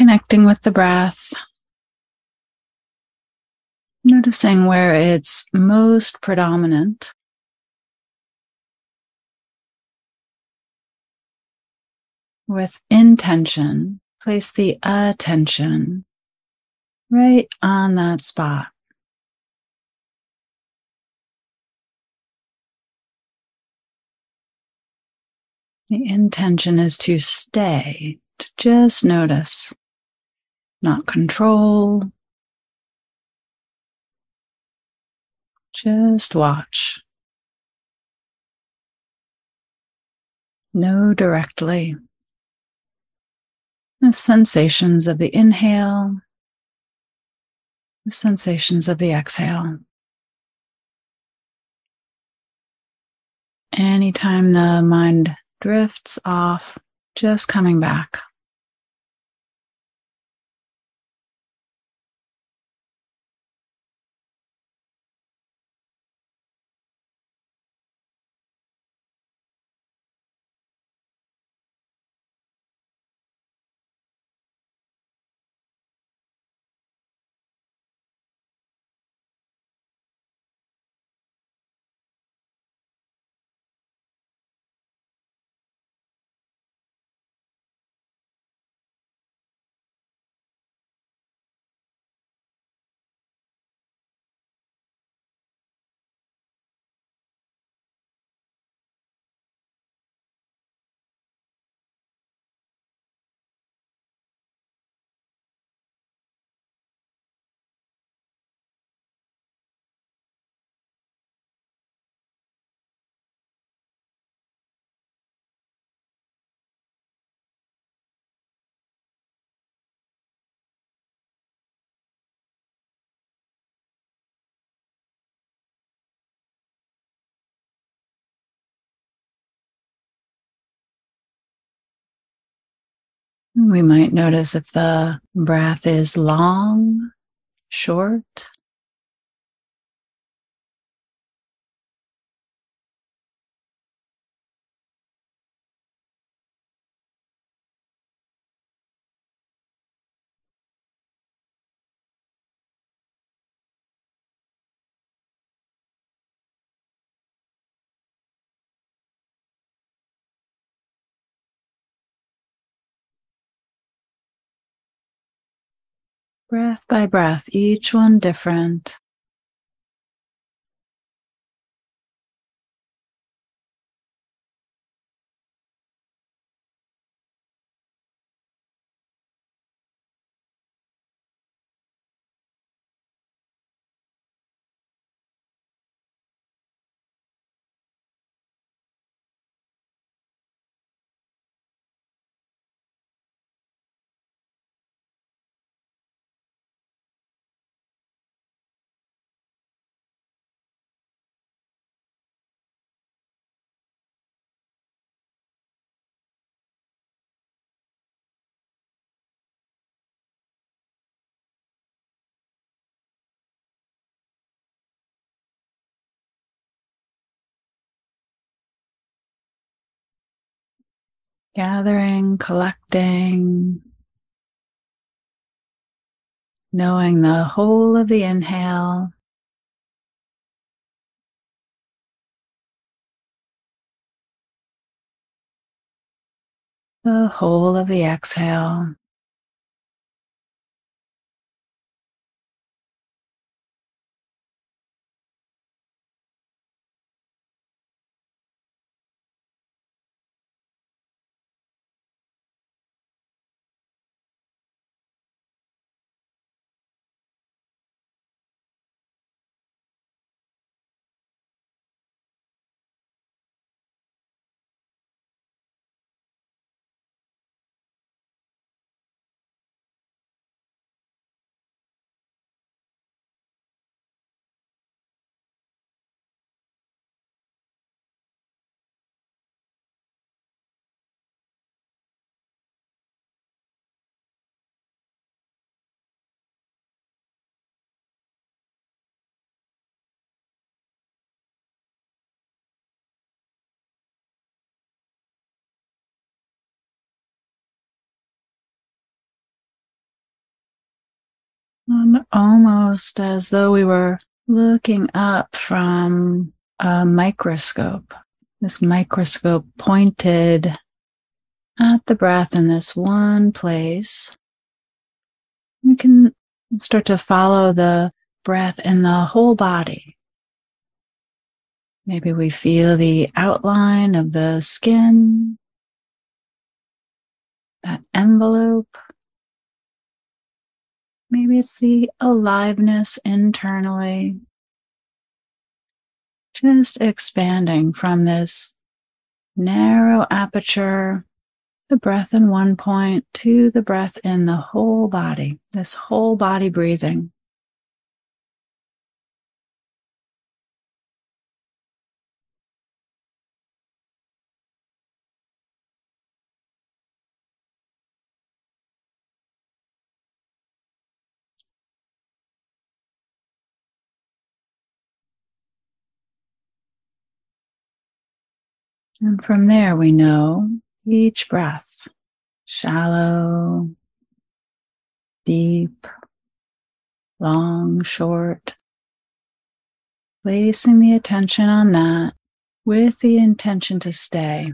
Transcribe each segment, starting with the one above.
connecting with the breath. Noticing where it's most predominant. With intention, place the attention right on that spot. The intention is to stay, to just notice, not control. Just watch. Know directly the sensations of the inhale, the sensations of the exhale. Anytime the mind drifts off, just coming back. We might notice if the breath is long, short. Breath by breath, each one different. Gathering, collecting, knowing the whole of the inhale. The whole of the exhale. Almost as though we were looking up from a microscope, this microscope pointed at the breath in this one place. We can start to follow the breath in the whole body. Maybe we feel the outline of the skin, that envelope. Maybe it's the aliveness internally. Just expanding from this narrow aperture, the breath in one point to the breath in the whole body, this whole body breathing. And from there, we know each breath shallow, deep, long, short. Placing the attention on that with the intention to stay.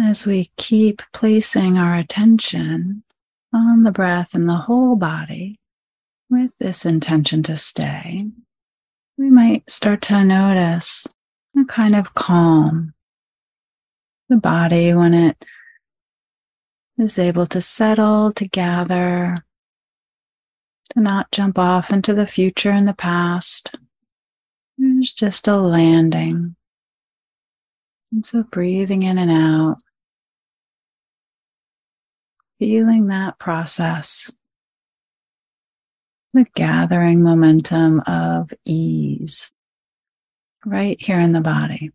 As we keep placing our attention on the breath and the whole body with this intention to stay, we might start to notice a kind of calm. The body, when it is able to settle, to gather, to not jump off into the future and the past. There's just a landing and so breathing in and out, feeling that process, the gathering momentum of ease right here in the body.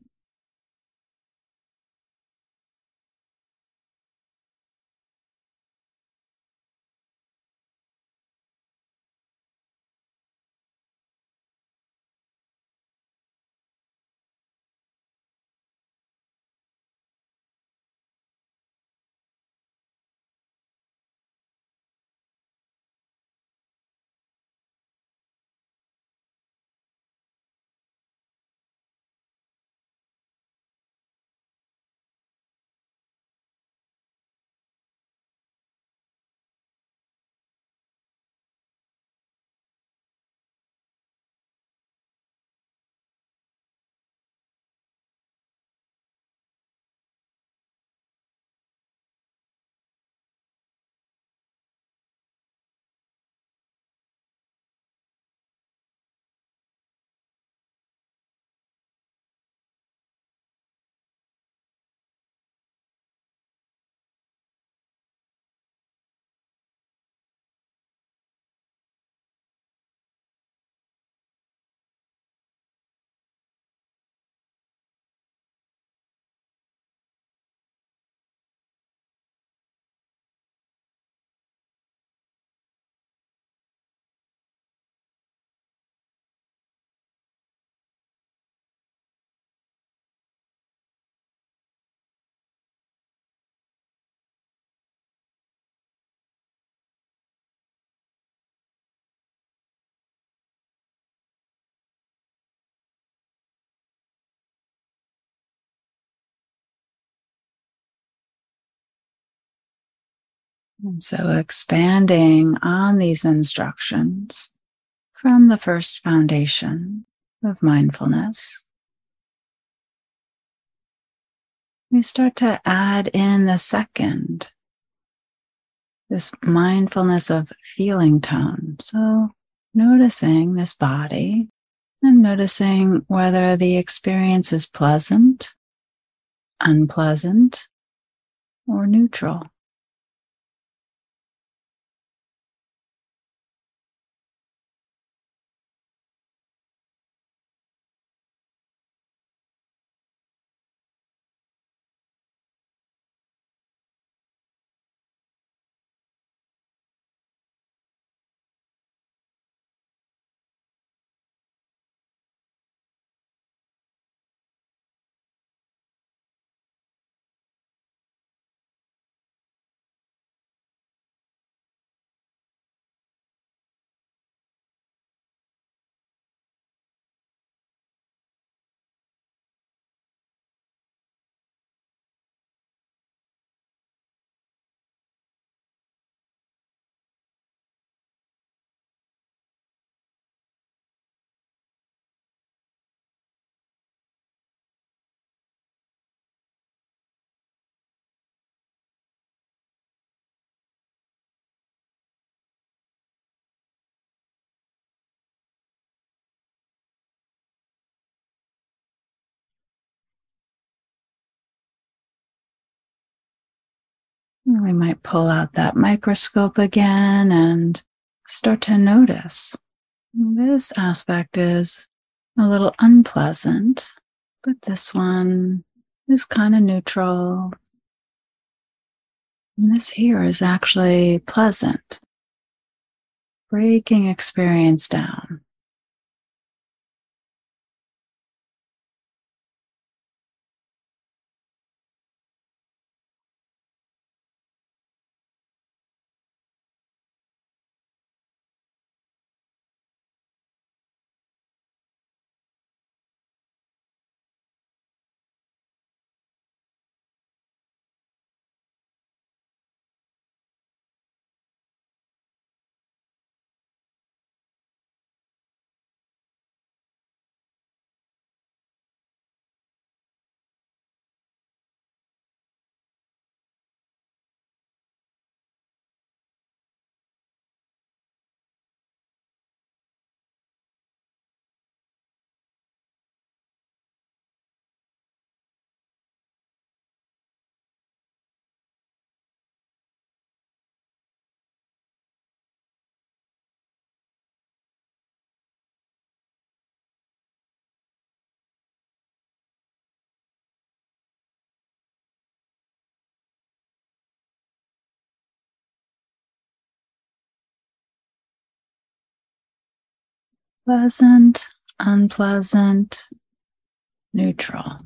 And so expanding on these instructions from the first foundation of mindfulness, we start to add in the second, this mindfulness of feeling tone. So noticing this body and noticing whether the experience is pleasant, unpleasant, or neutral. We might pull out that microscope again and start to notice. This aspect is a little unpleasant, but this one is kind of neutral. And this here is actually pleasant, breaking experience down. Pleasant, unpleasant, neutral.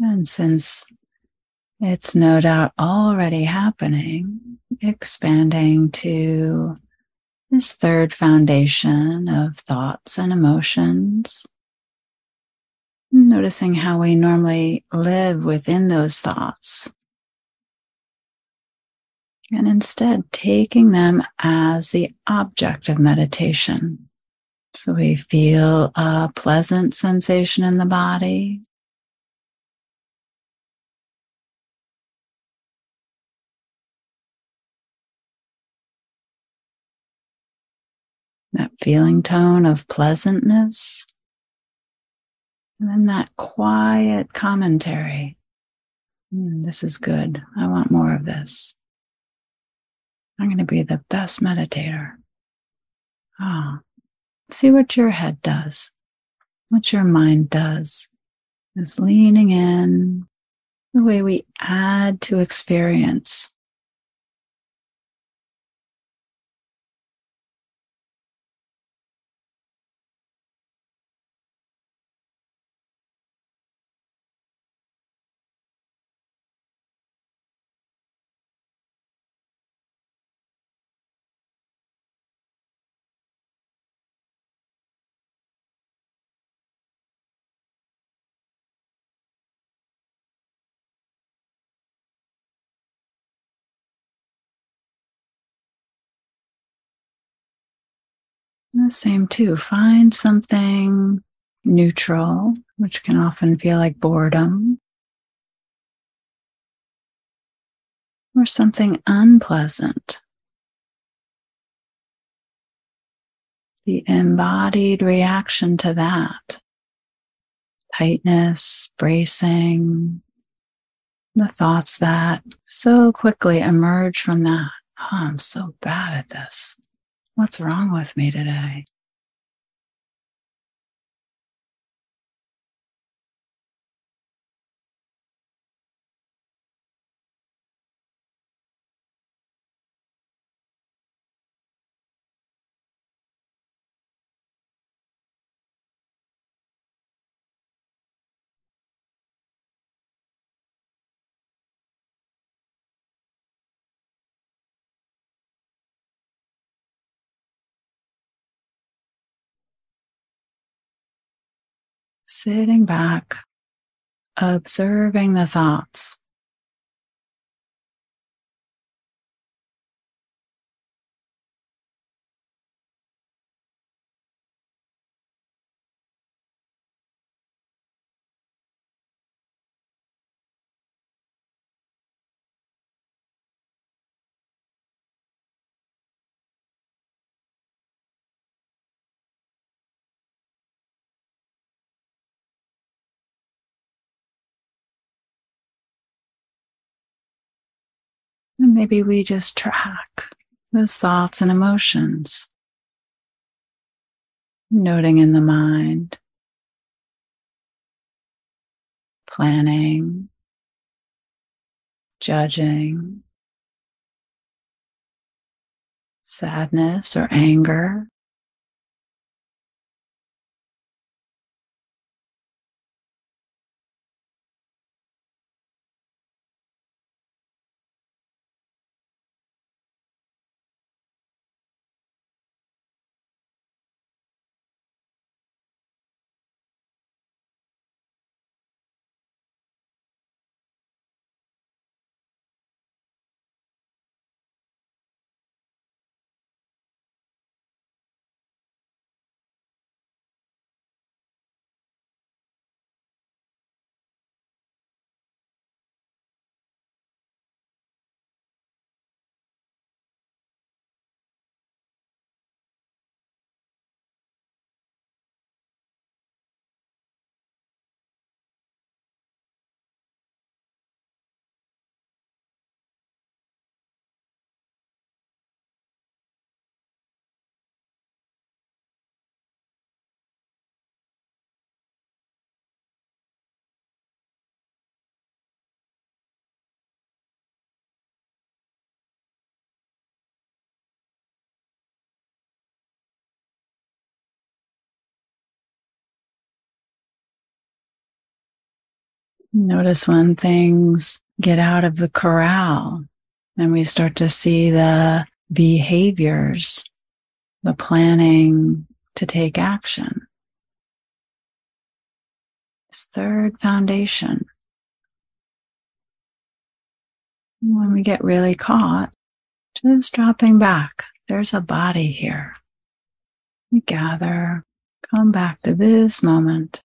And since it's no doubt already happening, expanding to this third foundation of thoughts and emotions. Noticing how we normally live within those thoughts. And instead taking them as the object of meditation. So we feel a pleasant sensation in the body. Feeling tone of pleasantness. And then that quiet commentary. Mm, this is good. I want more of this. I'm going to be the best meditator. Ah, see what your head does, what your mind does. Is leaning in the way we add to experience. The same too. Find something neutral, which can often feel like boredom, or something unpleasant. The embodied reaction to that tightness, bracing, the thoughts that so quickly emerge from that. Oh, I'm so bad at this. What's wrong with me today? Sitting back, observing the thoughts. Maybe we just track those thoughts and emotions, noting in the mind, planning, judging, sadness or anger. Notice when things get out of the corral and we start to see the behaviors, the planning to take action. This third foundation. When we get really caught, just dropping back. There's a body here. We gather, come back to this moment.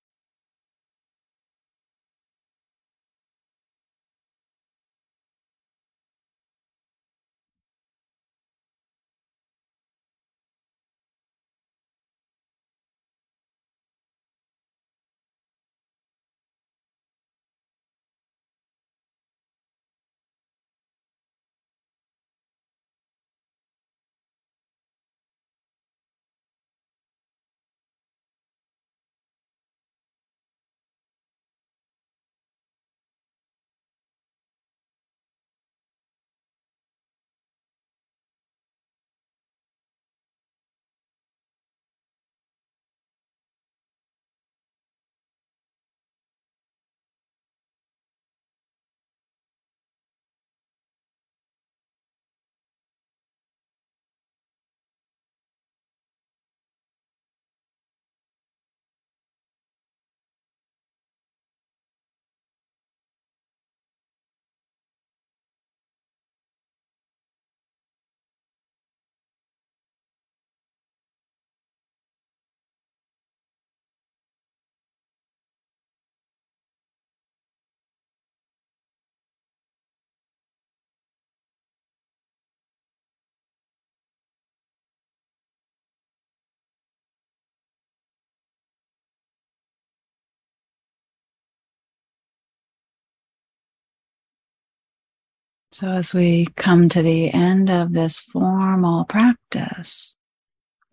So, as we come to the end of this formal practice,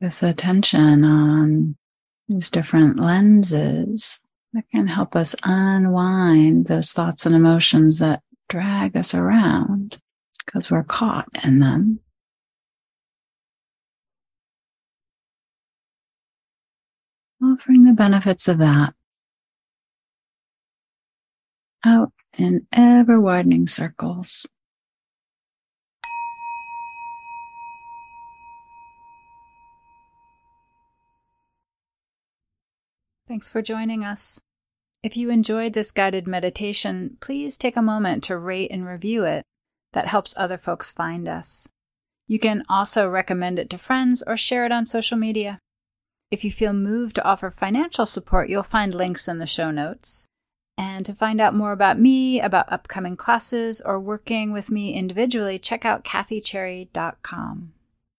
this attention on these different lenses that can help us unwind those thoughts and emotions that drag us around because we're caught in them. Offering the benefits of that out in ever widening circles. Thanks for joining us. If you enjoyed this guided meditation, please take a moment to rate and review it. That helps other folks find us. You can also recommend it to friends or share it on social media. If you feel moved to offer financial support, you'll find links in the show notes. And to find out more about me, about upcoming classes, or working with me individually, check out kathycherry.com.